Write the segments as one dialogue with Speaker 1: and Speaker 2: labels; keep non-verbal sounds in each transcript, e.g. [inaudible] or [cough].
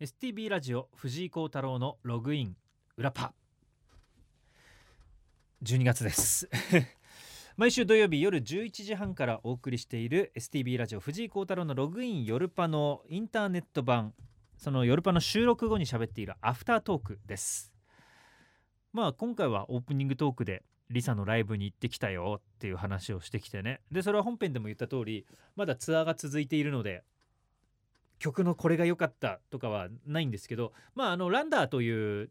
Speaker 1: STB ラジオ藤井幸太郎のログイン裏パ。12月です。[laughs] 毎週土曜日夜11時半からお送りしている STB ラジオ藤井幸太郎のログイン夜パのインターネット版。その夜パの収録後に喋っているアフタートークです。まあ今回はオープニングトークでリサのライブに行ってきたよっていう話をしてきてね。でそれは本編でも言った通りまだツアーが続いているので曲のこれが良かったとかはないんですけどまああのランダーという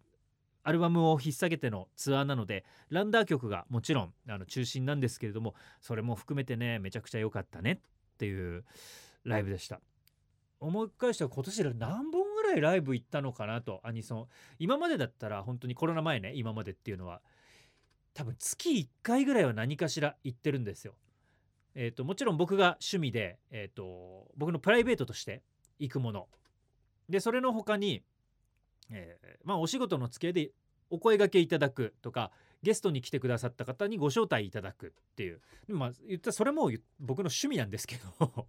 Speaker 1: アルバムを引っ提げてのツアーなのでランダー曲がもちろんあの中心なんですけれどもそれも含めてねめちゃくちゃ良かったねっていうライブでした。思い返したら今年で何本ぐらいライブ行ったのかなとアニソン。今までだったら本当にコロナ前ね今までっていうのは多分月1回ぐらいは何かしら行ってるんですよ。えーと、もちろん僕が趣味で、えーと僕のプライベートとして行くものでそれの他に、えー、まあお仕事の付き合いでお声がけいただくとかゲストに来てくださった方にご招待いただくっていうまあ言ったそれも僕の趣味なんですけど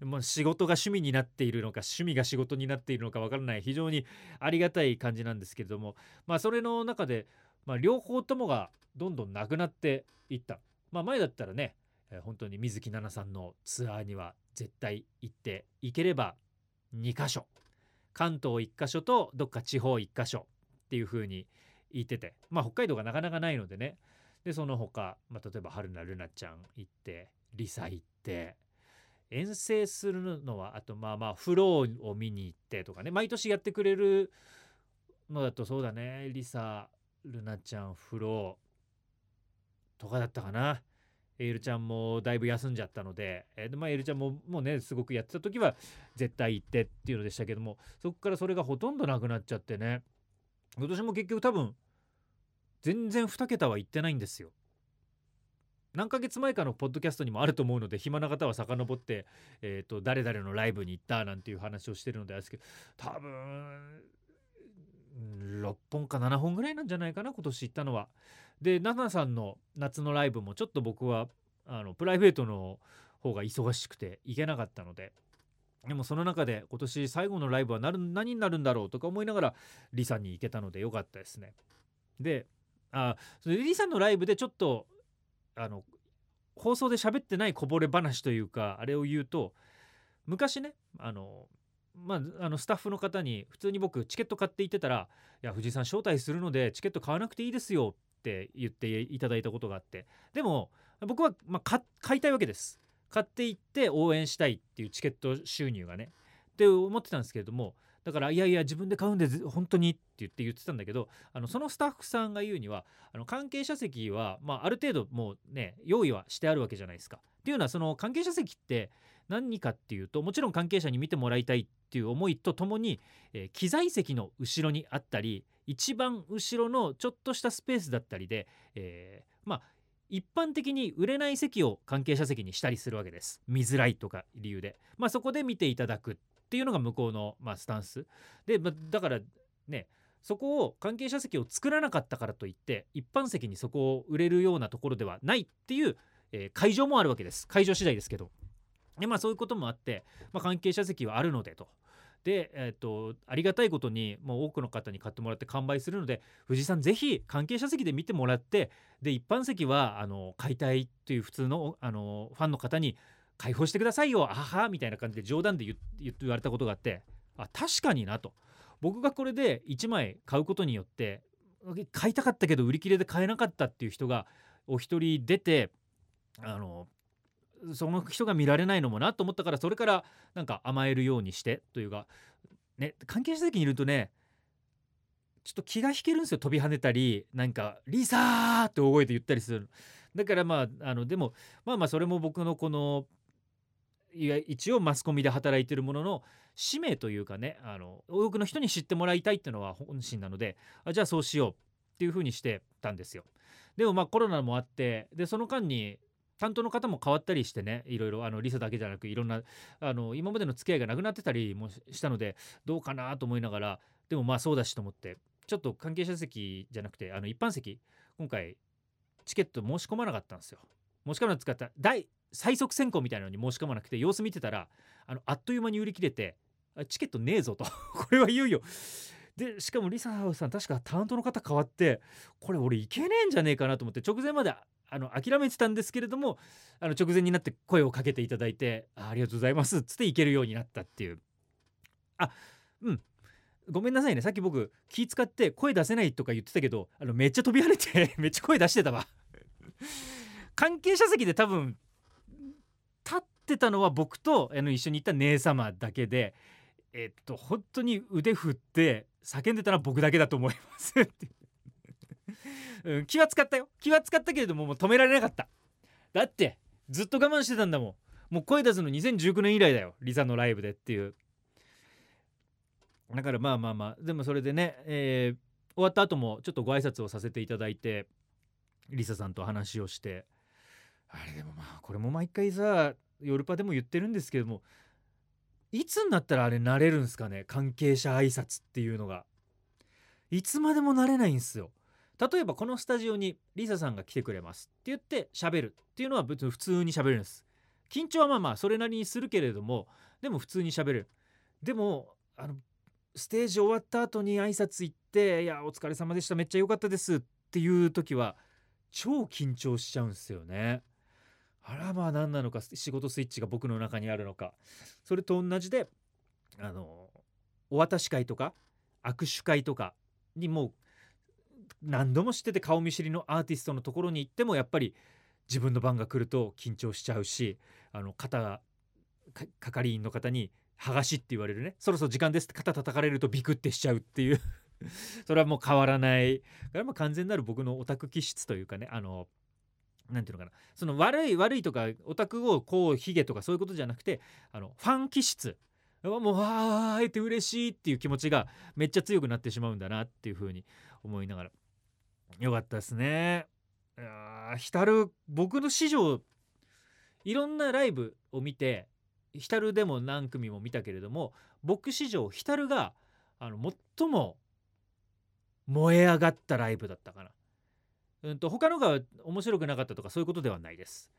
Speaker 1: [laughs] まあ仕事が趣味になっているのか趣味が仕事になっているのかわからない非常にありがたい感じなんですけれどもまあそれの中で、まあ、両方ともがどんどんなくなっていった。まあ、前だったらね本当に水木奈々さんのツアーには絶対行っていければ2箇所。関東1箇所とどっか地方1箇所っていう風に言ってて。まあ北海道がなかなかないのでね。でその他、まあ、例えば春菜ルナちゃん行ってリサ行って遠征するのはあとまあまあフローを見に行ってとかね。毎年やってくれるのだとそうだね。リサルナちゃんフローとかだったかな。エールちゃんもだいぶ休んじゃったので、えーまあ、エールちゃんももうねすごくやってた時は絶対行ってっていうのでしたけどもそこからそれがほとんどなくなっちゃってね今年も結局多分全然2桁は行ってないんですよ。何ヶ月前かのポッドキャストにもあると思うので暇な方は遡って、えーと、誰々のライブに行ったなんていう話をしてるのであれですけど多分6本か7本ぐらいなんじゃないかな今年行ったのは。で奈々さんの夏のライブもちょっと僕はあのプライベートの方が忙しくて行けなかったのででもその中で今年最後のライブは何になるんだろうとか思いながらリサに行けたのでよかったですね。であそれでリサのライブでちょっとあの放送で喋ってないこぼれ話というかあれを言うと昔ねあのまあ、あのスタッフの方に普通に僕チケット買って行ってたら「いや藤井さん招待するのでチケット買わなくていいですよ」って言っていただいたことがあって。でも僕は、まあ、買いたいわけです。買っていって応援したいっていうチケット収入がね。って思ってたんですけれどもだからいやいや自分で買うんで本当にって言って言ってたんだけどあのそのスタッフさんが言うにはあの関係者席は、まあ、ある程度もうね用意はしてあるわけじゃないですか。っていうのはその関係者席って何かっていうともちろん関係者に見てもらいたいっていう思いとともに、えー、機材席の後ろにあったり一番後ろのちょっとしたスペースだったりで、えー、まあ一般的に売れない席を関係者席にしたりするわけです。見づらいとか理由で、まあ、そこで見ていただくっていうのが向こうの、まあ、スタンス。で、まあ、だからねそこを関係者席を作らなかったからといって一般席にそこを売れるようなところではないっていう、えー、会場もあるわけです。会場次第ですけど。でまあそういうこともあって、まあ、関係者席はあるのでと。で、えーと、ありがたいことにもう多くの方に買ってもらって完売するので藤井さんぜひ関係者席で見てもらってで一般席はあの買いたいっていう普通のあのファンの方に開放してくださいよあはみたいな感じで冗談で言言われたことがあってあ確かになと。僕がこれで1枚買うことによって買いたかったけど売り切れで買えなかったっていう人がお一人出てあのその人が見られないのもなと思ったからそれからなんか甘えるようにしてというかね関係者席にいるとねちょっと気が引けるんですよ飛び跳ねたりなんか「リサー!」って大声で言ったりするだからまああのでもまあまあそれも僕のこのいや一応マスコミで働いてるものの使命というかねあの多くの人に知ってもらいたいっていうのは本心なのであじゃあそうしようっていうふうにしてたんですよ。でもまあコロナもあってでその間に担当の方も変わったりしてねいろいろあのリサだけじゃなくいろんなあの今までの付き合いがなくなってたりもしたのでどうかなと思いながらでもまあそうだしと思ってちょっと関係者席じゃなくてあの一般席今回チケット申し込まなかったんですよ。申し込まな使った。大最速選考みたいなのに申し込まなくて様子見てたらあのあっという間に売り切れてチケットねえぞと。[laughs] これは言うよ。でしかもリサさん確か担当の方変わってこれ俺いけねえんじゃねえかなと思って直前まであの諦めてたんですけれどもあの直前になって声をかけていただいてありがとうございますっつって行けるようになったっていう。あうん。ごめんなさいね。さっき僕気使って声出せないとか言ってたけどあのめっちゃ飛び跳ねて [laughs] めっちゃ声出してたわ。関係者席で多分立ってたのは僕とあの一緒に行った姉様だけでえっと本当に腕振って叫んでたのは僕だけだと思います [laughs] うん、気は使ったよ。気は使ったけれどももう止められなかった。だってずっと我慢してたんだもん。もう声出すの2019年以来だよ。リサのライブでっていう。だからまあまあまあ。でもそれでね、えー、終わった後もちょっとご挨拶をさせていただいてリサさんと話をして。あれでもまあこれも毎回さヨルパでも言ってるんですけどもいつになったらあれ慣れるんすかね？関係者挨拶っていうのが。いつまでも慣れないんすよ。例えばこのスタジオにリサさんが来てくれますって言って喋るっていうのは別に普通に喋るんです。緊張はまあまあそれなりにするけれどもでも普通に喋る。でもあのステージ終わった後に挨拶行って「いやお疲れ様でしためっちゃ良かったです」っていう時は超緊張しちゃうんすよね。あらまあ何なのか仕事スイッチが僕の中にあるのか。それと同じであのお渡し会とか握手会とかにもう何度も知ってて顔見知りのアーティストのところに行ってもやっぱり自分の番が来ると緊張しちゃうしあの肩が係員の方に「剥がし」って言われるね。そろそろ時間ですって肩叩かれるとビクってしちゃうっていう。[laughs] それはもう変わらない。これはもう完全なる僕のオタク気質というかねあのなんていうのかな。その悪い悪いとかオタクをこうヒゲとかそういうことじゃなくてあのファン気質。もうわー会えて嬉しいっていう気持ちがめっちゃ強くなってしまうんだなっていうふうに思いながら。よかったですね。浸る僕の史上いろんなライブを見て浸るでも何組も見たけれども僕史上浸があの最も燃え上がったライブだったかな。うんと他のが面白くなかったとかそういうことではないです。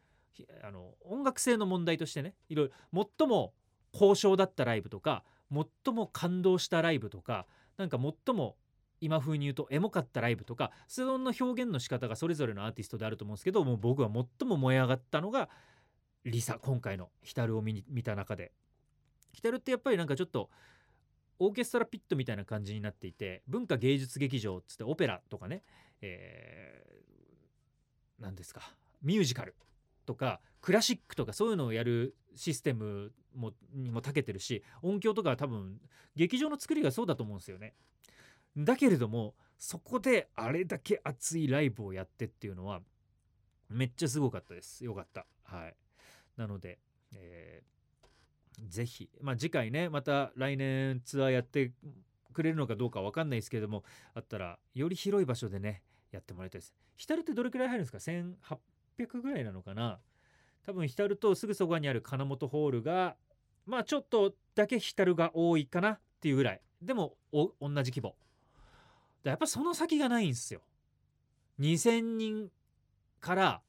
Speaker 1: あの音楽性の問題としてねいろいろ最も高尚だったライブとか最も感動したライブとかなんか最も今風に言うとエモかったライブとかその表現の仕方がそれぞれのアーティストであると思うんですけどもう僕は最も燃え上がったのがリサ今回の「ヒタル」を見見た中で。ヒタルってやっぱりなんかちょっとオーケストラピットみたいな感じになっていて文化芸術劇場っつってオペラとかね、えー、何ですかミュージカルとかクラシックとかそういうのをやるシステムもにも長けてるし音響とかは多分劇場の作りがそうだと思うんですよね。だけれどもそこであれだけ熱いライブをやってっていうのはめっちゃすごかったです。よかった。はい。なので、えーぜひ、まあ、次回ねまた来年ツアーやってくれるのかどうか分かんないですけどもあったらより広い場所でねやってもらいたいです。ヒタルってどれくらい入るんですか ?1800 ぐらいなのかな？多分ヒタルとすぐそばにある金本ホールがまあちょっとだけヒタルが多いかなっていうぐらい。でも同じ規模。やっぱその先がないんですよ。2000人から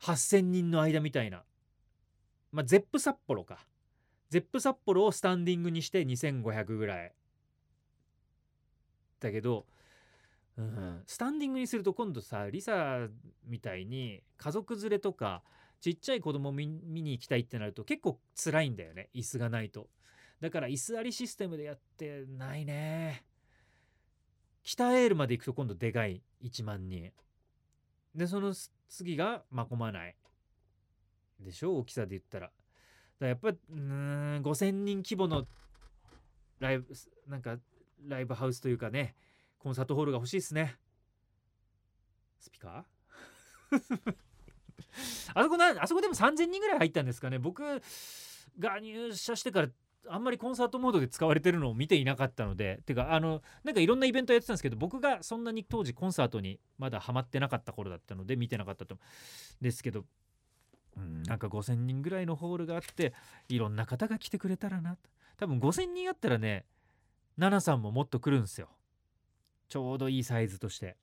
Speaker 1: 8000人の間みたいな。まあゼップ札幌か。ゼップ札幌をスタンディングにして2500ぐらい。だけど、うん、スタンディングにすると今度さリサみたいに家族連れとかちっちゃい子供見に行きたいってなると結構辛いんだよね椅子がないと。だから椅子ありシステムでやってないね。北エールまで行くと今度でかい1万人。でその次がまこまない。でしょ大きさで言ったら。だやっぱうん5,000人規模のライブなんかライブハウスというかねコンサートホールが欲しいですね。スピカー？[laughs] あそこなあそこでも3,000人ぐらい入ったんですかね。僕が入社してからあんまりコンサートモードで使われてるのを見ていなかったので。てかあのなんかいろんなイベントやってたんですけど僕がそんなに当時コンサートにまだハマってなかった頃だったので見てなかったとですけど。うん、なんか5,000人ぐらいのホールがあっていろんな方が来てくれたらな多分5,000人あったらね奈々さんももっと来るんですよ。ちょうどいいサイズとして。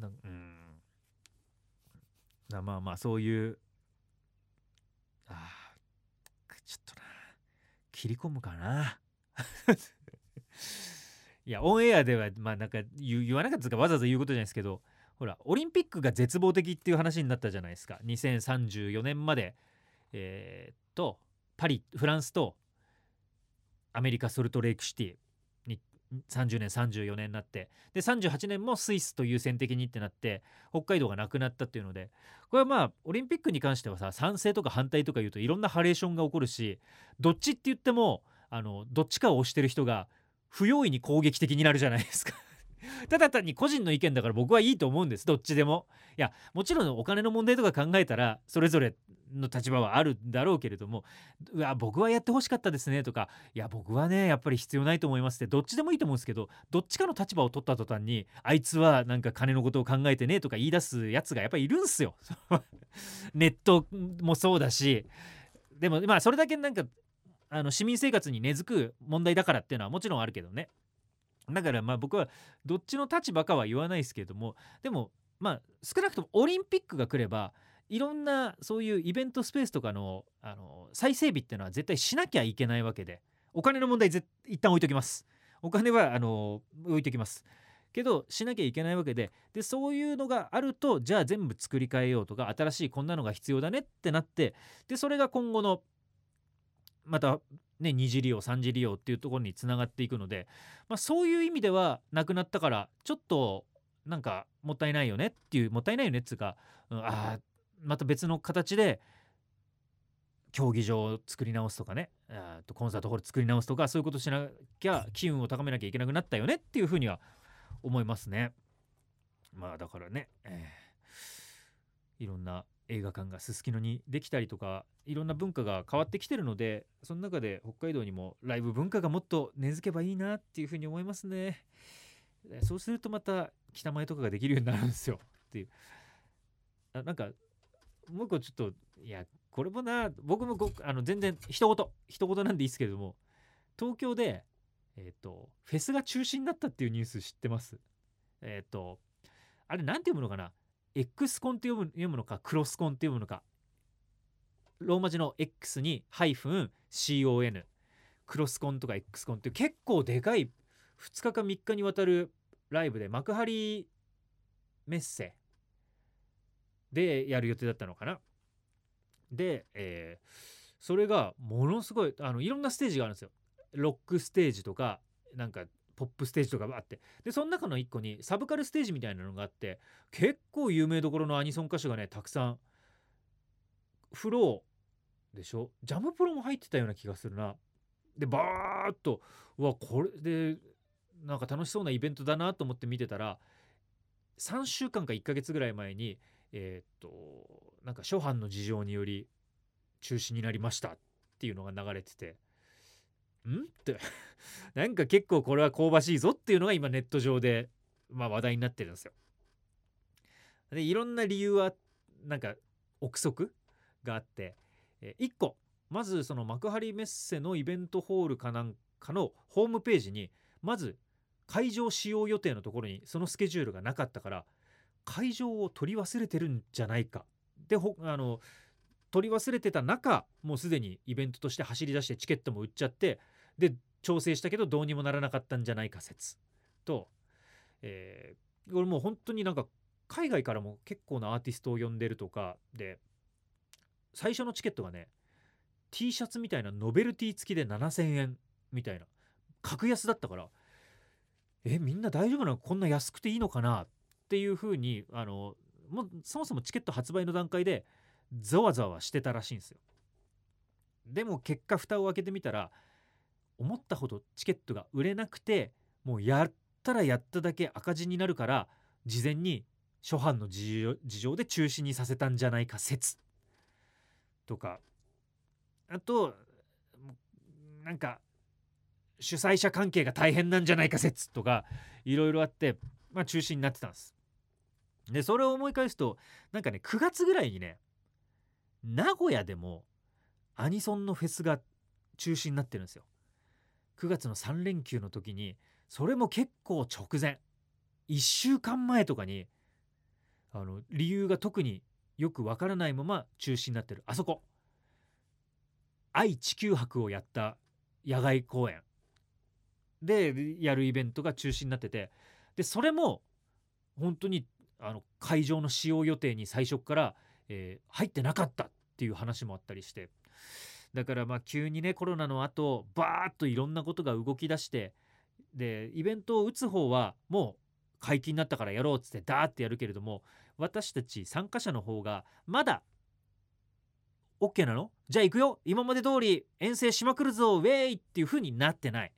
Speaker 1: うん。まあまあそういうあちょっとな。切り込むかな。[laughs] いやオンエアではまあなんか言わなかったですかわざわざ言うことじゃないですけどほらオリンピックが絶望的っていう話になったじゃないですか。2034年まで。えー、っとパリフランスとアメリカソルトレイクシティに30年34年になってで38年もスイスと優先的にってなって北海道がなくなったっていうのでこれはまあオリンピックに関してはさ賛成とか反対とか言うといろんなハレーションが起こるしどっちって言ってもあのどっちかを推してる人が不用意に攻撃的になるじゃないですか。[laughs] ただ単に個人の意見だから僕はいいと思うんですどっちでも。いやもちろんお金の問題とか考えたらそれぞれの立場はあるんだろうけれどもうわ僕はやってほしかったですねとかいや僕はねやっぱり必要ないと思いますってどっちでもいいと思うんですけどどっちかの立場を取った途端にあいつはなんか金のことを考えてねとか言い出すやつがやっぱりいるんすよ。[laughs] ネットもそうだしでもまあそれだけなんかあの市民生活に根付く問題だからっていうのはもちろんあるけどね。だからまあ僕はどっちの立場かは言わないですけれどもでもまあ少なくともオリンピックが来ればいろんなそういうイベントスペースとかのあの再整備っていうのは絶対しなきゃいけないわけでお金の問題一旦置いときます。お金はあの置いときます。けどしなきゃいけないわけででそういうのがあるとじゃあ全部作り変えようとか新しいこんなのが必要だねってなってでそれが今後のまたね二次利用三次利用っていうところにつながっていくので、まあ、そういう意味ではなくなったからちょっとなんかもったいないよねっていうもったいないよねっつうか、うん、あまた別の形で競技場を作り直すとかねとコンサートホール作り直すとかそういうことしなきゃ機運を高めなきゃいけなくなったよねっていうふうには思いますね。まあだからね、えー、いろんな映画館がすすきのにできたりとかいろんな文化が変わってきてるのでその中で北海道にもライブ文化がもっと根付けばいいなっていうふうに思いますね。そうするとまた北前とかができるようになるんですよっていう。あなんかもう一個ちょっといやこれもな僕もごあの全然一言一言なんでいいですけれども東京でえっ、ー、とフェスが中止になったっていうニュース知ってます？えっ、ー、とあれ何て読むのかな？X コンって読む読むのかクロスコンって読むのか？ローマ字の X にハイフン CON クロスコンとか X コンって結構でかい2日か3日にわたるライブで幕張メッセでやる予定だったのかな。で、えー、それがものすごいあのいろんなステージがあるんですよ。ロックステージとかなんかポップステージとかがあってでその中の1個にサブカルステージみたいなのがあって結構有名どころのアニソン歌手がねたくさんフローでしょ？ジャムプロも入ってたような気がするな。でバーッとうわこれでなんか楽しそうなイベントだなと思って見てたら3週間か1ヶ月ぐらい前にえー、っとなんか諸般の事情により中止になりましたっていうのが流れててん？って [laughs] なんか結構これは香ばしいぞっていうのが今ネット上で、まあ、話題になってるんですよ。でいろんな理由はなんか憶測があって、え1個まずその幕張メッセのイベントホールかなんかのホームページにまず会場使用予定のところにそのスケジュールがなかったから会場を取り忘れてるんじゃないか。であの取り忘れてた中もうすでにイベントとして走り出してチケットも売っちゃってで調整したけどどうにもならなかったんじゃないか説。と、えー、これもう本当になんか海外からも結構なアーティストを呼んでるとかで最初のチケットがね T シャツみたいなノベルティ付きで7000円みたいな格安だったからえみんな大丈夫なの？こんな安くていいのかな？っていうふうにあのもそもそもチケット発売の段階でざわざわしてたらしいんですよ。でも結果蓋を開けてみたら思ったほどチケットが売れなくてもうやったらやっただけ赤字になるから事前に初版の事情で中止にさせたんじゃないか説とかあとなんか主催者関係が大変なんじゃないか説とかいろいろあってまあ中止になってたんです。でそれを思い返すとなんかね9月ぐらいにね名古屋でもアニソンのフェスが中止になってるんですよ。9月の3連休の時にそれも結構直前。1週間前とかにあの理由が特によくわからないまま中止になってる。あそこ。愛地球博をやった野外公演。でやるイベントが中止になってて。でそれも本当にあの会場の使用予定に最初から、えー入ってなかったっていう話もあったりして。だからまあ急にねコロナの後バーッといろんなことが動き出してでイベントを打つ方はもう解禁になったからやろうっつってダーってやるけれども私たち参加者の方がまだ OK なの？じゃあ行くよ。今まで通り遠征しまくるぞ。ウェイ！っていう風になってない。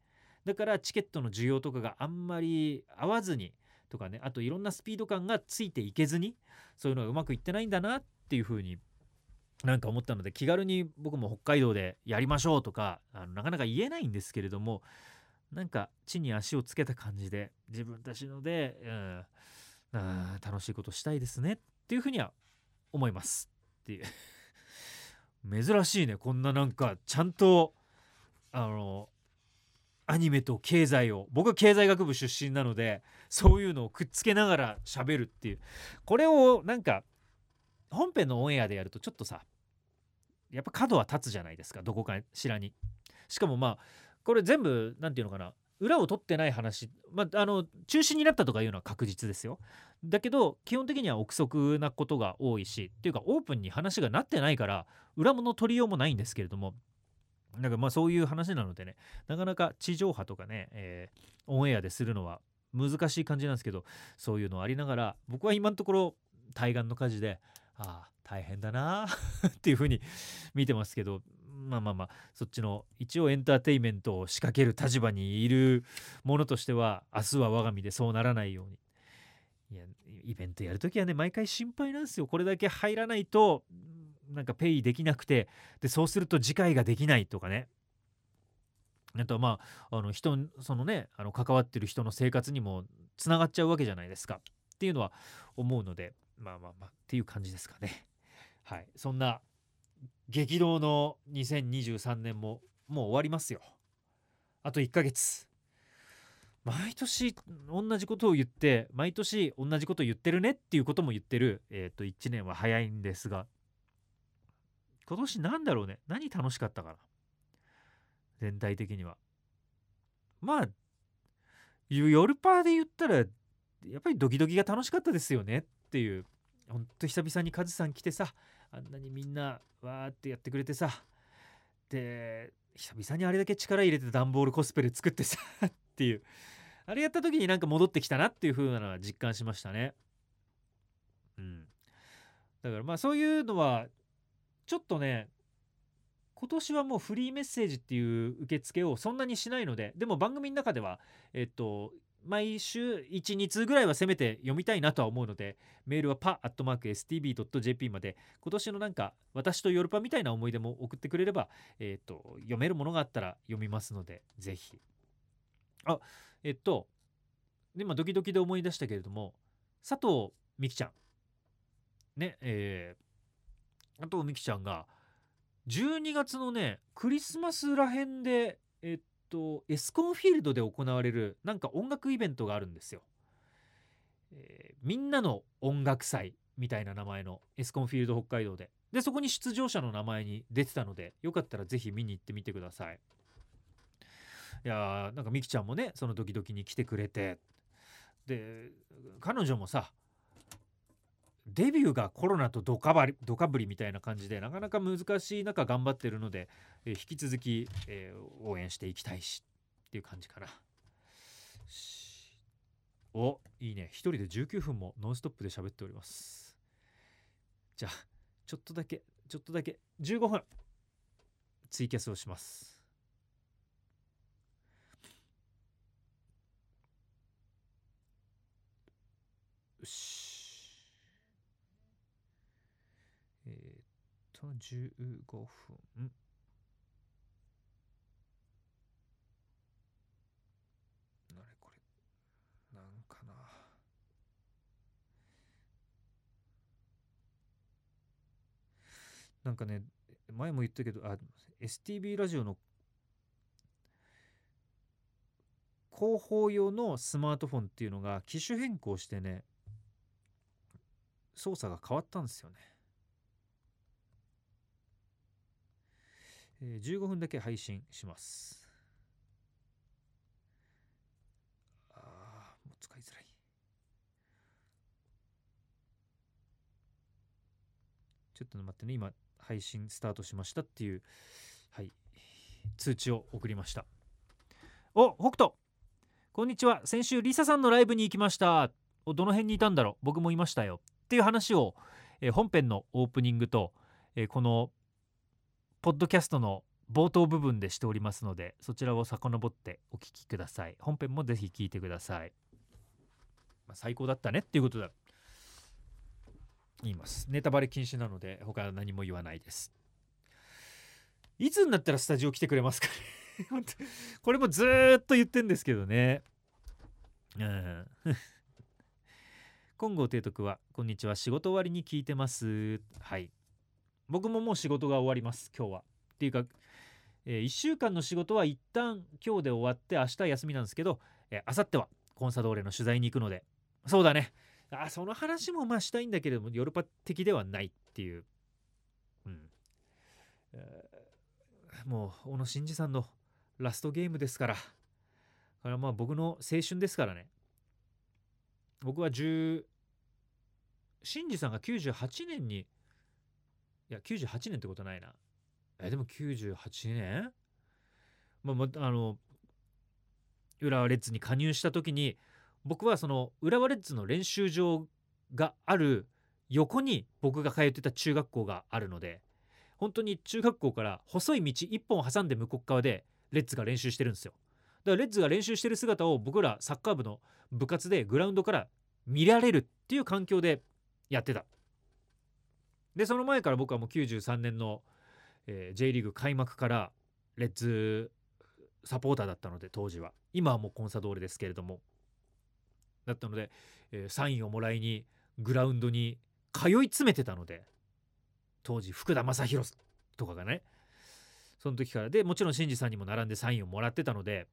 Speaker 1: だからチケットの需要とかがあんまり合わずにとかねあといろんなスピード感がついていけずにそういうのがうまくいってないんだなっていう風になんか思ったので気軽に僕も北海道でやりましょうとかあのなかなか言えないんですけれどもなんか地に足をつけた感じで自分たちので、うん、あ楽しいことしたいですねっていうふうには思いますっていう。[laughs] 珍しいねこんななんかちゃんとあのアニメと経済を僕は経済学部出身なのでそういうのをくっつけながら喋るっていう。これをなんか本編のオンエアでやるとちょっとさやっぱ角は立つじゃないですかどこかしらに。しかもまあこれ全部何て言うのかな裏を取ってない話、まあ、あの中止になったとかいうのは確実ですよ。だけど基本的には憶測なことが多いしっていうかオープンに話がなってないから裏物取りようもないんですけれどもなんかまあそういう話なのでねなかなか地上波とかね、えーオンエアでするのは難しい感じなんですけどそういうのありながら僕は今のところ対岸の火事でああ大変だな [laughs] っていうふうに見てますけどまあまあまあそっちの一応エンターテインメントを仕掛ける立場にいるものとしては明日は我が身でそうならないように。いやイベントやるときはね毎回心配なんですよ。これだけ入らないとなんかペイできなくてでそうすると次回ができないとかね。あとまああの人そのねあの関わってる人の生活にもつながっちゃうわけじゃないですか。っていうのは思うのでまあまあまあっていう感じですかね。[laughs] はい。そんな激動の2023年ももう終わりますよ。あと1ヶ月。毎年同じことを言って毎年同じことを言ってるねっていうことも言ってる、えー、と1年は早いんですが今年なんだろうね。何楽しかったかな。全体的には。まあ夜パーで言ったらやっぱりドキドキが楽しかったですよね。っていう。ほんと久々にカズさん来てさあんなにみんなわーってやってくれてさ。で久々にあれだけ力入れて段ボールコスプレ作ってさ [laughs] っていう。あれやった時になんか戻ってきたなっていう風なのは実感しましたね。うん。だからまあそういうのはちょっとね今年はもうフリーメッセージっていう受付をそんなにしないのででも番組の中ではえっと毎週12通ぐらいはせめて読みたいなとは思うのでメールはパットマーク STB.jp まで今年のなんか私とヨルパみたいな思い出も送ってくれれば、えっと読めるものがあったら読みますのでぜひ。あえっと今ドキドキで思い出したけれども佐藤美希ちゃん。ねえー、佐藤美希ちゃんが12月のねクリスマスらへんでえっとエスコンフィールドで行われるなんか音楽イベントがあるんですよ。えーみんなの音楽祭みたいな名前のエスコンフィールド北海道ででそこに出場者の名前に出てたのでよかったらぜひ見に行ってみてください。いやーなんかみきちゃんもねそのドキドキに来てくれてで彼女もさデビューがコロナとドカバリドカぶりみたいな感じでなかなか難しい中頑張ってるので、え引き続き、えー応援していきたいしっていう感じかな。おいいね一人で19分もノンストップで喋っております。じゃあちょっとだけちょっとだけ15分ツイキャスをします。よし。えーっと、15分。あれこれ、なんかな。なんかね、前も言ったけど、あ、STB ラジオの広報用のスマートフォンっていうのが機種変更してね操作が変わったんですよね、え、15分だけ配信します。あもう使いづらい。ちょっと待ってね今配信スタートしましたっていうはい通知を送りました。お北斗。こんにちは。先週リサさんのライブに行きました。どの辺にいたんだろう。僕もいましたよ。っていう話を、えー、本編のオープニングと、えー、このポッドキャストの冒頭部分でしておりますのでそちらを遡ってお聞きください。本編もぜひ聞いてください、まあ、最高だったねっていうことだ言います。ネタバレ禁止なので他は何も言わないです。いつになったらスタジオ来てくれますかね？[laughs] これもずっと言ってんですけどね。うん。[laughs] 金剛提督はこんにちは。仕事終わりに聞いてます。はい。僕ももう仕事が終わります今日は。っていうか、え1週間の仕事は一旦今日で終わって明日休みなんですけど、えー、明後日はコンサドーレの取材に行くので。そうだね。あその話もまあしたいんだけれどもヨルパ的ではないっていう、うん。えーもう小野伸二さんのラストゲームですから。だからまあ僕の青春ですからね。僕は10伸二さんが98年にいや98年ってことないな。えでも98年？まあまあの浦和レッズに加入した時に僕はその浦和レッズの練習場がある横に僕が通ってた中学校があるので本当に中学校から細い道一本挟んで向こう側でレッズが練習してるんですよ。だからレッズが練習してる姿を僕らサッカー部の部活でグラウンドから見られるっていう環境でやってた。でその前から僕はもう93年の、えー J リーグ開幕からレッズサポーターだったので当時は。今はもうコンサドーレですけれども。だったので、えーサインをもらいにグラウンドに通い詰めてたので当時福田正宏とかがね。その時から。でもちろん新次さんにも並んでサインをもらってたので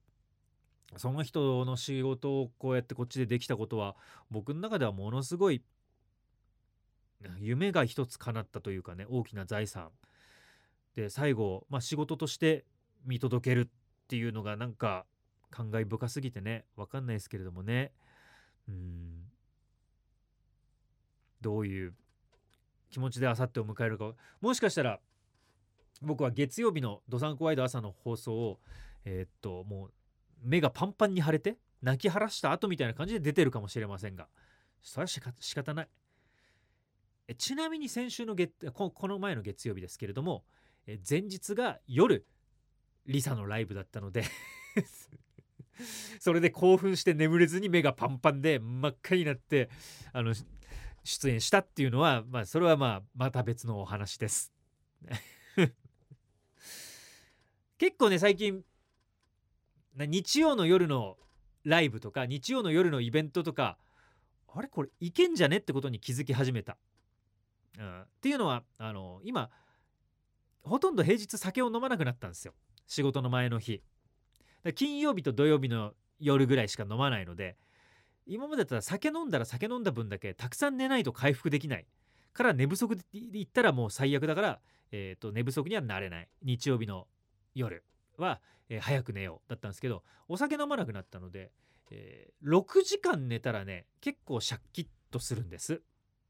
Speaker 1: その人の仕事をこうやってこっちでできたことは僕の中ではものすごい夢が一つ叶ったというかね大きな財産。で最後、まあ、仕事として見届けるっていうのがなんか感慨深すぎてね分かんないですけれどもね。うん。どういう気持ちであさってを迎えるか。もしかしたら僕は月曜日の「ドサンコワイド朝」の放送をえーっともう目がパンパンに腫れて泣き晴らした後みたいな感じで出てるかもしれませんがそれはしか仕方ない。えちなみに先週の月ここの前の月曜日ですけれどもえ前日が夜リサのライブだったので [laughs] それで興奮して眠れずに目がパンパンで真っ赤になってあの出演したっていうのは、まあ、それはまあまた別のお話です。[laughs] 結構ね最近日曜の夜のライブとか日曜の夜のイベントとかあれこれいけんじゃねってことに気づき始めた。うん、っていうのはあの今ほとんど平日酒を飲まなくなったんですよ。仕事の前の日。金曜日と土曜日の夜ぐらいしか飲まないので今までだったら酒飲んだら酒飲んだ分だけたくさん寝ないと回復できない。から寝不足で言ったらもう最悪だから、えー、と寝不足にはなれない。日曜日の夜は、えー早く寝ようだったんですけどお酒飲まなくなったので、えー6時間寝たらね結構シャッキッとするんです。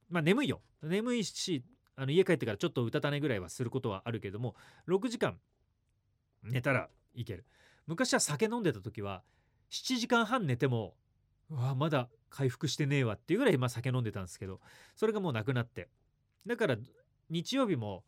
Speaker 1: まあ眠いよ。眠いしあの家帰ってからちょっとうたた寝ぐらいはすることはあるけども6時間寝たらいける。昔は酒飲んでた時は7時間半寝てもうわまだ回復してねえわっていうぐらいまあ酒飲んでたんですけどそれがもうなくなって。だから日曜日も、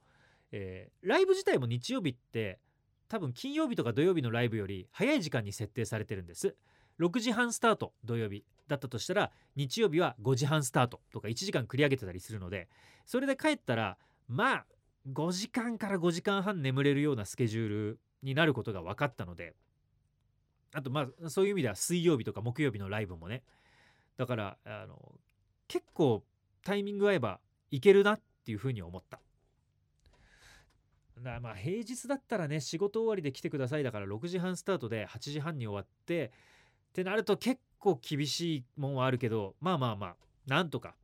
Speaker 1: えーライブ自体も日曜日って多分金曜日とか土曜日のライブより早い時間に設定されてるんです。6時半スタート土曜日。だったとしたら日曜日は5時半スタートとか1時間繰り上げてたりするのでそれで帰ったらまあ5時間から5時間半眠れるようなスケジュールになることが分かったのであとまあそういう意味では水曜日とか木曜日のライブもねだからあの結構タイミング合えばいけるなっていうふうに思った。だまあ平日だったらね仕事終わりで来てくださいだから6時半スタートで8時半に終わってってなると結構厳しいもんはあるけどまあまあまあなんとか。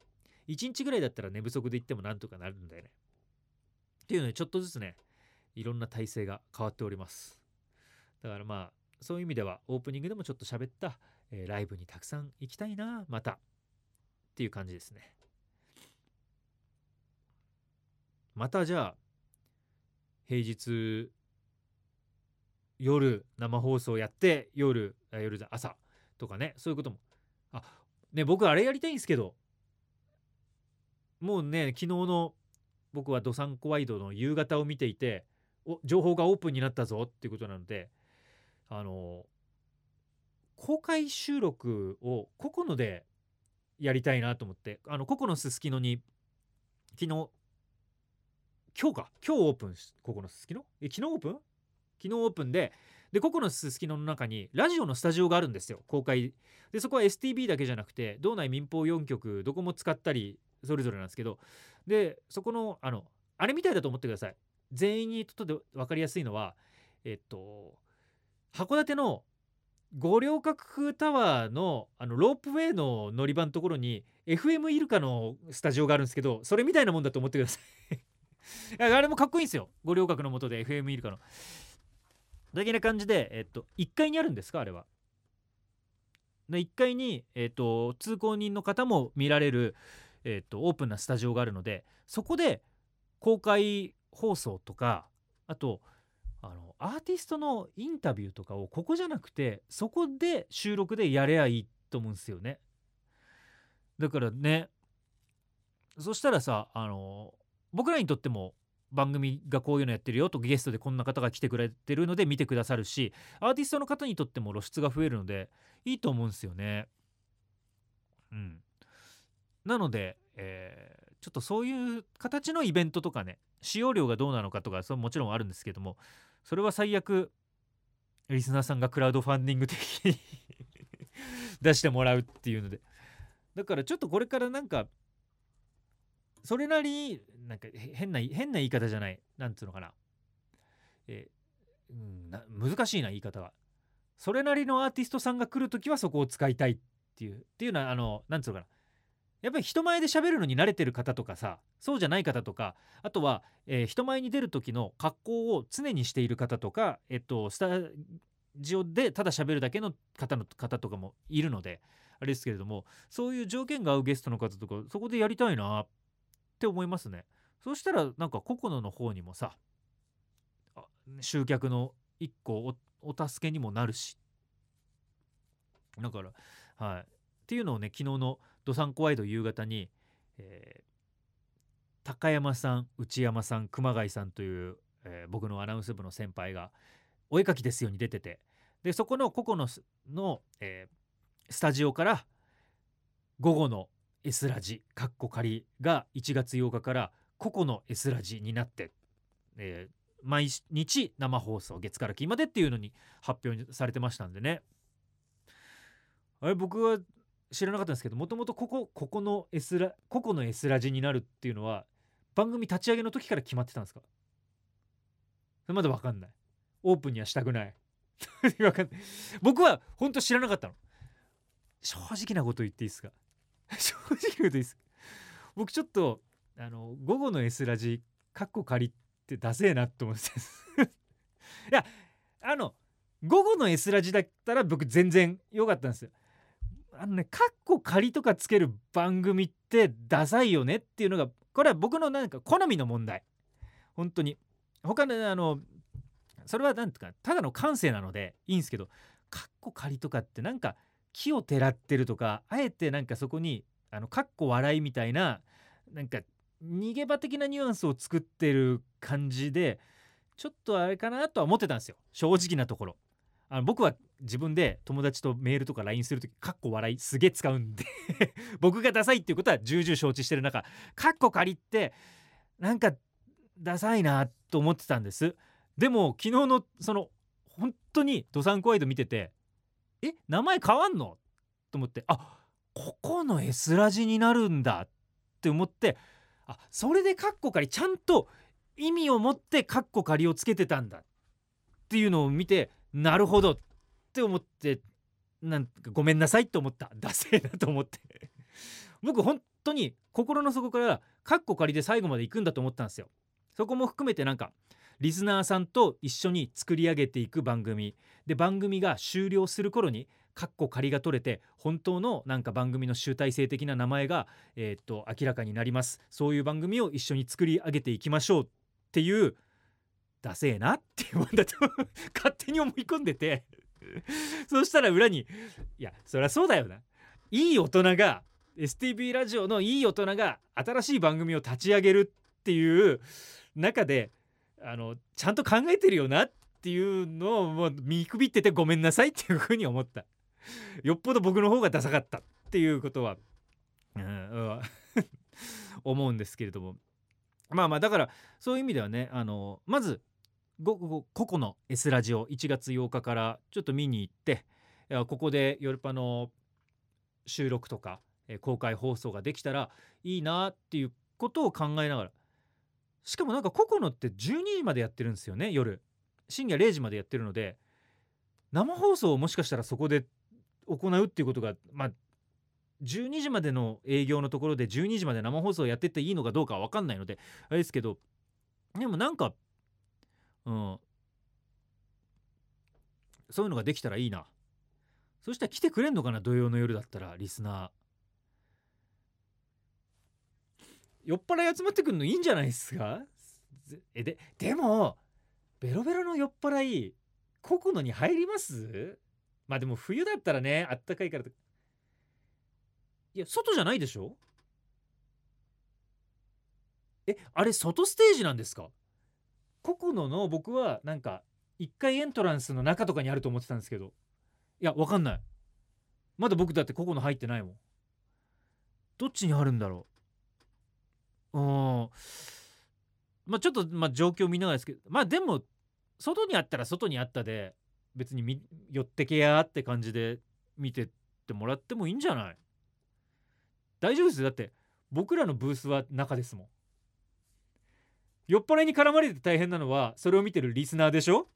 Speaker 1: 1日ぐらいだったら寝不足で行ってもなんとかなるんだよね。っていうのでちょっとずつねいろんな体制が変わっております。だからまあそういう意味ではオープニングでもちょっと喋った、えーライブにたくさん行きたいなまた。っていう感じですね。またじゃあ平日夜生放送やって夜夜じゃ朝とかねそういうことも。あね僕あれやりたいんですけど。もうね昨日の僕はどさんこワイドの夕方を見ていてお情報がオープンになったぞっていうことなのであの公開収録を個々のでやりたいなと思ってあの個々のすすきのに昨日今日か？今日オープンここのすすきの？え昨日オープン？昨日オープンでで個々のすすきのの中にラジオのスタジオがあるんですよ公開。でそこは STB だけじゃなくて道内民放4局どこも使ったりそれぞれなんですけど。でそこのあのあれみたいだと思ってください。全員にとって分かりやすいのはえっと函館の五稜郭タワーのあのロープウェイの乗り場のところに FM イルカのスタジオがあるんですけどそれみたいなもんだと思ってください。[laughs] いやあれもかっこいいんですよ。五稜郭の下で FM イルカの。的な感じで、えっと、1階にあるんですかあれは。で1階に、えっと、通行人の方も見られる、えっと、オープンなスタジオがあるのでそこで公開放送とかあとあのアーティストのインタビューとかをここじゃなくてそこで収録でやればいいと思うんですよね。だからねそしたらさあの僕らにとっても番組がこういうのやってるよとゲストでこんな方が来てくれてるので見てくださるしアーティストの方にとっても露出が増えるのでいいと思うんですよね。うん、なので、えー、ちょっとそういう形のイベントとかね使用量がどうなのかとかそもちろんあるんですけどもそれは最悪リスナーさんがクラウドファンディング的に [laughs] 出してもらうっていうのでだからちょっとこれからなんかそれなりになんか変な変な言い方じゃない。なんつうのかな,、えー、うんな難しいな言い方がそれなりのアーティストさんが来る時はそこを使いたいっていう。っていうのはあのなんつうのかな。やっぱり人前で喋るのに慣れてる方とかさそうじゃない方とかあとは、えー、人前に出る時の格好を常にしている方とか、えっと、スタジオでただ喋るだけの方の方とかもいるのであれですけれどもそういう条件が合うゲストの方とかそこでやりたいなっって思いますね。そしたらなんかココノの方にもさ集客の一個お助けにもなるし。だからはい。っていうのをね昨日の「どさんこワイド」夕方に、えー、高山さん内山さん熊谷さんという、えー、僕のアナウンス部の先輩が「お絵かきですよ」に出てて。でそこのココノの、えー、スタジオから午後の S ラジかっこ仮が1月8日から個々の S ラジになって、えー、毎日生放送月から金までっていうのに発表されてましたんでね。あれ僕は知らなかったんですけどもともとここここの S ラ個々の S ラジになるっていうのは番組立ち上げの時から決まってたんですか？まだ分かんない。オープンにはしたく [laughs] ない。僕は本当知らなかったの。正直なこと言っていいですか？[laughs] 正直言うとです。僕ちょっとあの午後の S ラジカッコ仮ってダセえなと思って [laughs] いやあの午後の S ラジだったら僕全然良かったんですよ。あのねカッコ仮とかつける番組ってダサいよねっていうのがこれは僕のなんか好みの問題。本当に。他のあのそれは何ていうかただの感性なのでいいんですけどカッコ仮とかってなんか木をてらってるとかあえてなんかそこにあのかっこ笑いみたいななんか逃げ場的なニュアンスを作ってる感じでちょっとあれかなとは思ってたんですよ。正直なところ。あの僕は自分で友達とメールとか LINE する時かっこ笑いすげえ使うんで [laughs] 僕がダサいっていうことは重々承知してる中かっこ借りってなんかダサいなと思ってたんです。でも昨日のその本当にドサンコワイド見ててえ名前変わんの？と思ってあここの S ラジになるんだ。って思ってあそれでカッコ仮ちゃんと意味を持ってカッコ仮をつけてたんだ。っていうのを見てなるほど。って思ってなんかごめんなさいって思った。ダセえなと思って。僕本当に心の底からカッコ仮で最後まで行くんだと思ったんですよ。そこも含めてなんかリスナーさんと一緒に作り上げていく番組。で番組が終了する頃にカッコ仮が取れて本当のなんか番組の集大成的な名前が、え、っと明らかになります。そういう番組を一緒に作り上げていきましょうっていうダセえなっていうもんだと勝手に思い込んでて。そしたら裏にいやそりゃそうだよな。いい大人が STB ラジオのいい大人が新しい番組を立ち上げるっていう中であのちゃんと考えてるよなっていうのをもう見くびっててごめんなさいっていうふうに思った。よっぽど僕の方がダサかったっていうことは、うん、[laughs] 思うんですけれども。まあまあだからそういう意味ではねあのまず個々の S ラジオ1月8日からちょっと見に行ってここでヨルパの収録とか公開放送ができたらいいなっていうことを考えながらしかもなんかココノって12時までやってるんですよね夜。深夜0時までやってるので。生放送をもしかしたらそこで行うっていうことがまあ12時までの営業のところで12時まで生放送やってっていいのかどうかは分かんないのであれですけどでもなんかうん。そういうのができたらいいな。そしたら来てくれんのかな土曜の夜だったらリスナー。酔っ払い集まってくるのいいんじゃないですか？[laughs] えででもベロベロの酔っ払いここのに入ります？まあでも冬だったらねあったかいからいや外じゃないでしょ？えあれ外ステージなんですか？ココノの僕はなんか1階エントランスの中とかにあると思ってたんですけど。いやわかんない。まだ僕だってココノ入ってないもん。どっちにあるんだろう？うん。まあちょっと、まあ、状況見ながらですけどまあでも外にあったら外にあったで別に寄ってけやって感じで見てってもらってもいいんじゃない？大丈夫ですよ。だって僕らのブースは中ですもん。酔っ払いに絡まれて大変なのはそれを見てるリスナーでしょ？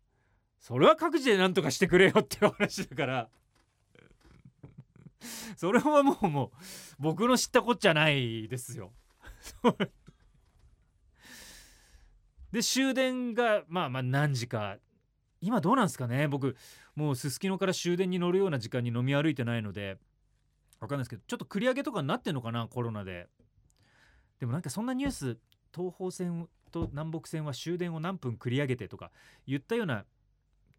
Speaker 1: それは各自で何とかしてくれよっていう話だから。それはもうもう僕の知ったこっちゃないですよ。[laughs] で終電がまあまあ何時か。今どうなんですかね。僕もうすすきのから終電に乗るような時間に飲み歩いてないので分かんないですけどちょっと繰り上げとかになってんのかなコロナで。でもなんかそんなニュース東方線と南北線は終電を何分繰り上げてとか言ったような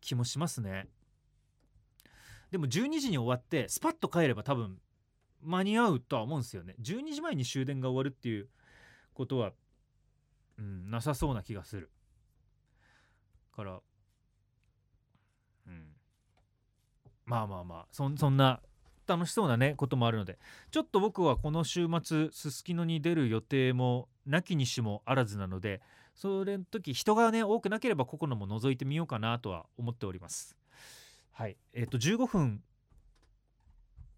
Speaker 1: 気もしますね。でも12時に終わってスパッと帰れば多分間に合うとは思うんですよね。12時前に終電が終わるっていうことは、うん、なさそうな気がする。からうん。まあまあまあそんな楽しそうなねこともあるので。ちょっと僕はこの週末すすきのに出る予定もなきにしもあらずなのでそれの時人がね多くなければここのも覗いてみようかなとは思っております。はい。えっ、ー、と15分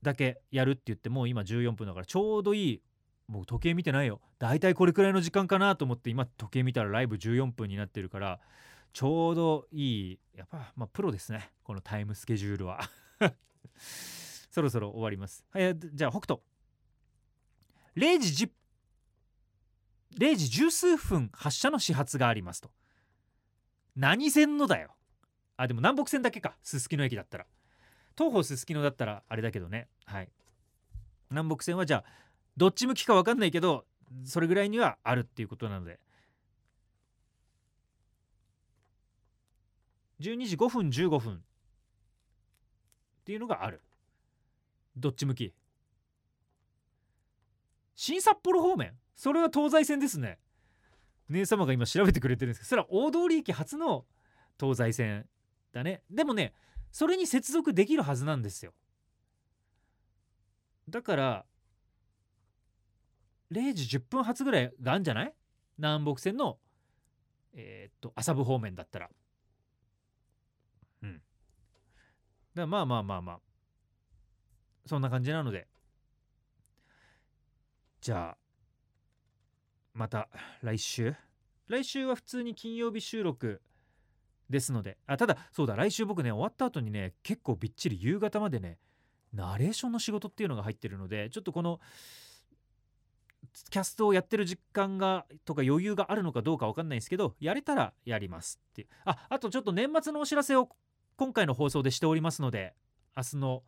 Speaker 1: だけやるって言ってもう今14分だからちょうどいい。もう時計見てないよ。だいたいこれくらいの時間かなと思って今時計見たらライブ14分になってるからちょうどいい。やっぱまあプロですね。このタイムスケジュールは。[laughs] そろそろ終わります。はいじゃあ北斗。0時10 0時十数分発車の始発がありますと。何線のだよ。あでも南北線だけか。すすきの駅だったら。東方すすきのだったらあれだけどね。はい。南北線はじゃあどっち向きか分かんないけどそれぐらいにはあるっていうことなので。12時5分15分っていうのがある。どっち向き。新札幌方面？それは東西線ですね。姉様が今調べてくれてるんですけどそれは大通り駅発の東西線だね。でもねそれに接続できるはずなんですよ。だから0時10分発ぐらいがあるんじゃない？南北線のえー、っと麻布方面だったら。うん。だまあまあまあまあ。そんな感じなので。じゃあまた来週？来週は普通に金曜日収録ですのであただそうだ来週僕ね終わった後にね結構びっちり夕方までねナレーションの仕事っていうのが入ってるのでちょっとこのキャストをやってる実感がとか余裕があるのかどうか分かんないんですけどやれたらやりますっていう。ああとちょっと年末のお知らせを今回の放送でしておりますので明日の、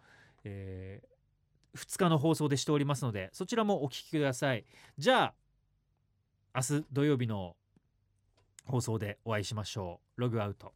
Speaker 1: えー、2日の放送でしておりますのでそちらもお聞きください。じゃあ明日土曜日の放送でお会いしましょう。ログアウト。